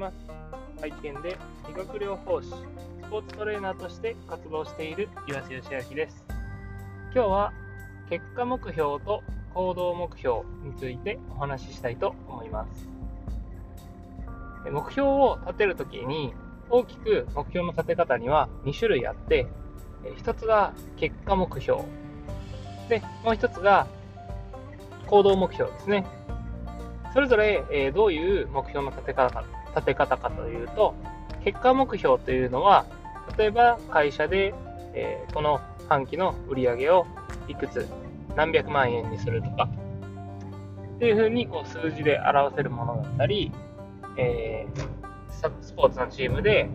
ます。愛知県で理学療法士、スポーツトレーナーとして活動している岩瀬義明です。今日は結果目標と行動目標についてお話ししたいと思います。目標を立てるときに大きく目標の立て方には2種類あって、1つが結果目標、で、もう1つが行動目標ですね。それぞれ、えどういう目標の立て方か立て方かというと、結果目標というのは、例えば会社で、えこの半期の売り上げをいくつ何百万円にするとかっていうふうにこう数字で表せるものだったり、えー、スポーツのチームで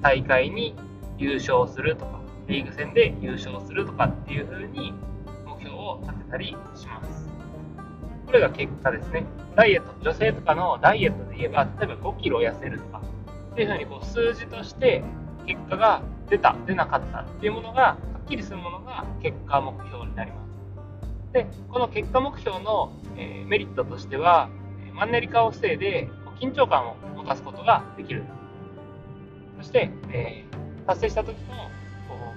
大会に優勝するとかリーグ戦で優勝するとかっていうふうに目標を立てたりします。これが結果ですね。ダイエット、女性とかのダイエットで言えば、例えば5キロ痩せるとか、っていうふうにこう数字として結果が出た、出なかったっていうものが、はっきりするものが結果目標になります。で、この結果目標の、えー、メリットとしては、マンネリ化を防いで緊張感を持たすことができる。そして、えー、達成した時のこ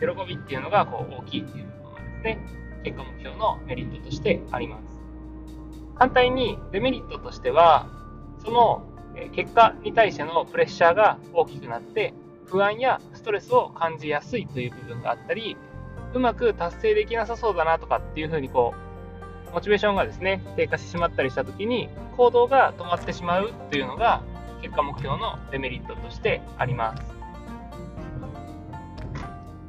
う喜びっていうのがこう大きいっていうことがですね、結果目標のメリットとしてあります。反対にデメリットとしては、その結果に対してのプレッシャーが大きくなって、不安やストレスを感じやすいという部分があったり、うまく達成できなさそうだなとかっていうふうにこう、モチベーションがですね、低下してしまったりした時に、行動が止まってしまうというのが、結果目標のデメリットとしてあります。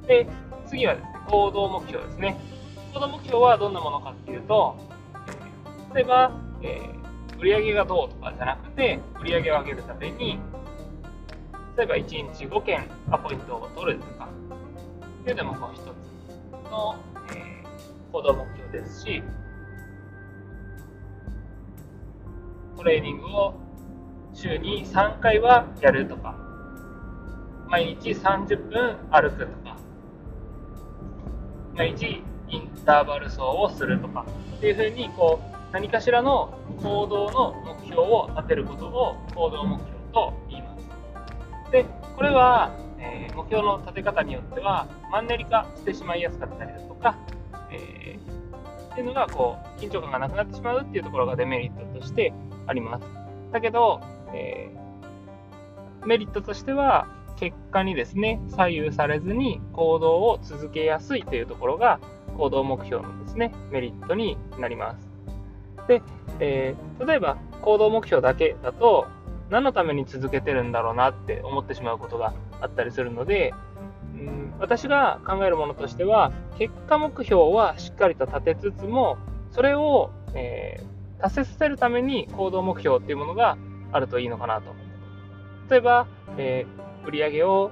で、次はですね、行動目標ですね。行動目標はどんなものかっていうと、例えば、えー、売上がどうとかじゃなくて、売上を上げるために、例えば1日5件アポイントを取るとか、っていうのもこう一つの、えー、行動目標ですし、トレーニングを週に3回はやるとか、毎日30分歩くとか、毎日インターバル走をするとかっていうふうにこう何かしらの行動の目標を立てることを行動目標と言います。で、これは、えー、目標の立て方によってはマンネリ化してしまいやすかったりだとか、えー、っていうのがこう緊張感がなくなってしまうっていうところがデメリットとしてあります。だけど、えー、メリットとしては結果にですね左右されずに行動を続けやすいというところが行動目標のですねメリットになります。で、えー、例えば行動目標だけだと何のために続けてるんだろうなって思ってしまうことがあったりするので、うん、私が考えるものとしては結果目標はしっかりと立てつつもそれを、えー、達成させるために行動目標っていうものがあるといいのかなと。例えば、えー、売り上げを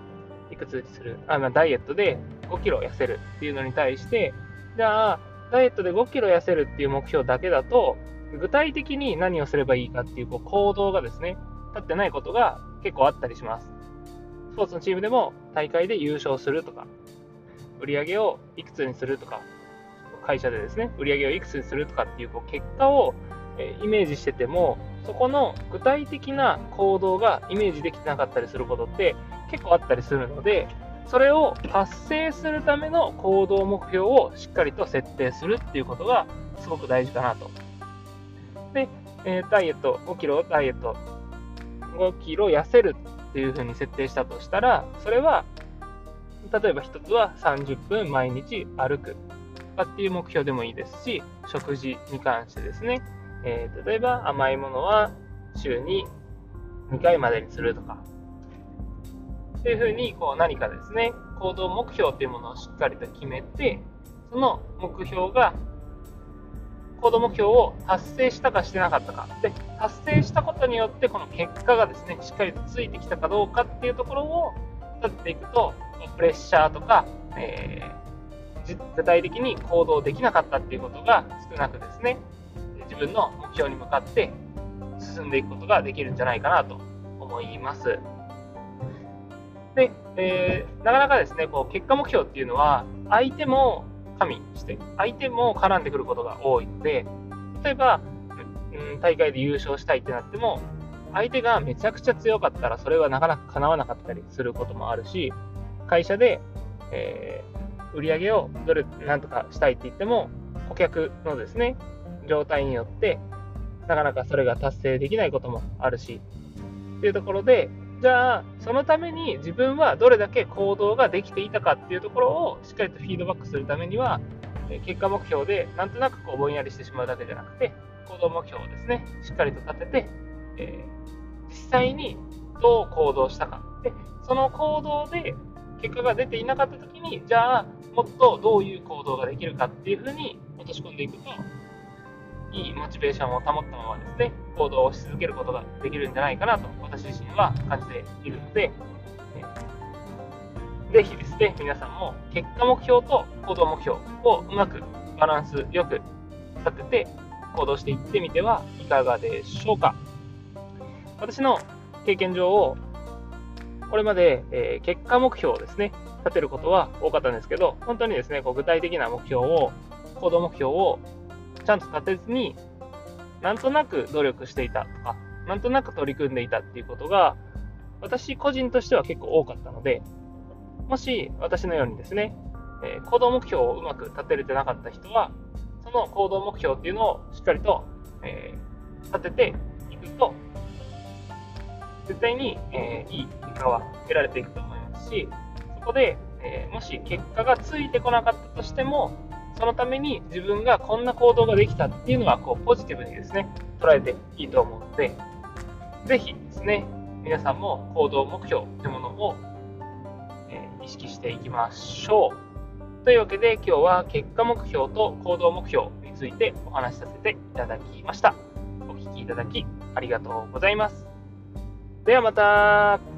いくつにする？あ、まあ、ダイエットで5キロ痩せるっていうのに対してじゃあダイエットで5キロ痩せるっていう目標だけだと、具体的に何をすればいいかっていうこう行動がですね、立ってないことが結構あったりします。スポーツのチームでも大会で優勝するとか、売り上げをいくつにするとか、会社でですね、売り上げをいくつにするとかっていうこう結果をイメージしてても、そこの具体的な行動がイメージできてなかったりすることって結構あったりするので、それを達成するための行動目標をしっかりと設定するっていうことがすごく大事かなと。で、えー、ダイエット、5キロダイエット、5キロ痩せるっていうふうに設定したとしたら、それは、例えば1つは30分毎日歩くとかっていう目標でもいいですし、食事に関してですね、えー、例えば甘いものは週に2回までにするとか、っていうふうにこう何かですね行動目標っていうものをしっかりと決めてその目標が行動目標を達成したかしてなかったかで達成したことによってこの結果がですねしっかりとついてきたかどうかっていうところを立てていくとプレッシャーとか、えー、具体的に行動できなかったっていうことが少なくですね自分の目標に向かって進んでいくことができるんじゃないかなと思います。で、えー、なかなかですね、こう結果目標っていうのは、相手も加味して、相手も絡んでくることが多いので、例えば、うん、大会で優勝したいってなっても、相手がめちゃくちゃ強かったら、それはなかなか叶わなかったりすることもあるし、会社で、えー、売り上げをどれ、なんとかしたいって言っても、顧客のですね、状態によって、なかなかそれが達成できないこともあるし、っていうところで、じゃあ、そのために自分はどれだけ行動ができていたかっていうところをしっかりとフィードバックするためには、結果目標でなんとなくこうぼんやりしてしまうだけじゃなくて、行動目標をですね、しっかりと立てて、えー、実際にどう行動したか。で、その行動で結果が出ていなかったときに、じゃあ、もっとどういう行動ができるかっていうふうに落とし込んでいくと、いいモチベーションを保ったままですね、行動をし続けることができるんじゃないかなと私自身は感じているので、ぜひですね、皆さんも結果目標と行動目標をうまくバランスよく立てて行動していってみてはいかがでしょうか。私の経験上を、これまで、えー、結果目標をですね、立てることは多かったんですけど、本当にですね、こう具体的な目標を、行動目標をちゃんと立てずに、なんとなく努力していたとか、なんとなく取り組んでいたっていうことが、私個人としては結構多かったので、もし私のようにですね、え、行動目標をうまく立てれてなかった人は、その行動目標っていうのをしっかりと、え、立てていくと、絶対に、え、いい結果は得られていくと思いますし、そこで、えもし結果がついてこなかったとしても、そのために自分がこんな行動ができたっていうのはこうポジティブにですね、捉えていいと思うので、ぜひですね、皆さんも行動目標というものを、え意識していきましょう。というわけで今日は結果目標と行動目標についてお話しさせていただきました。お聴きいただきありがとうございます。ではまた。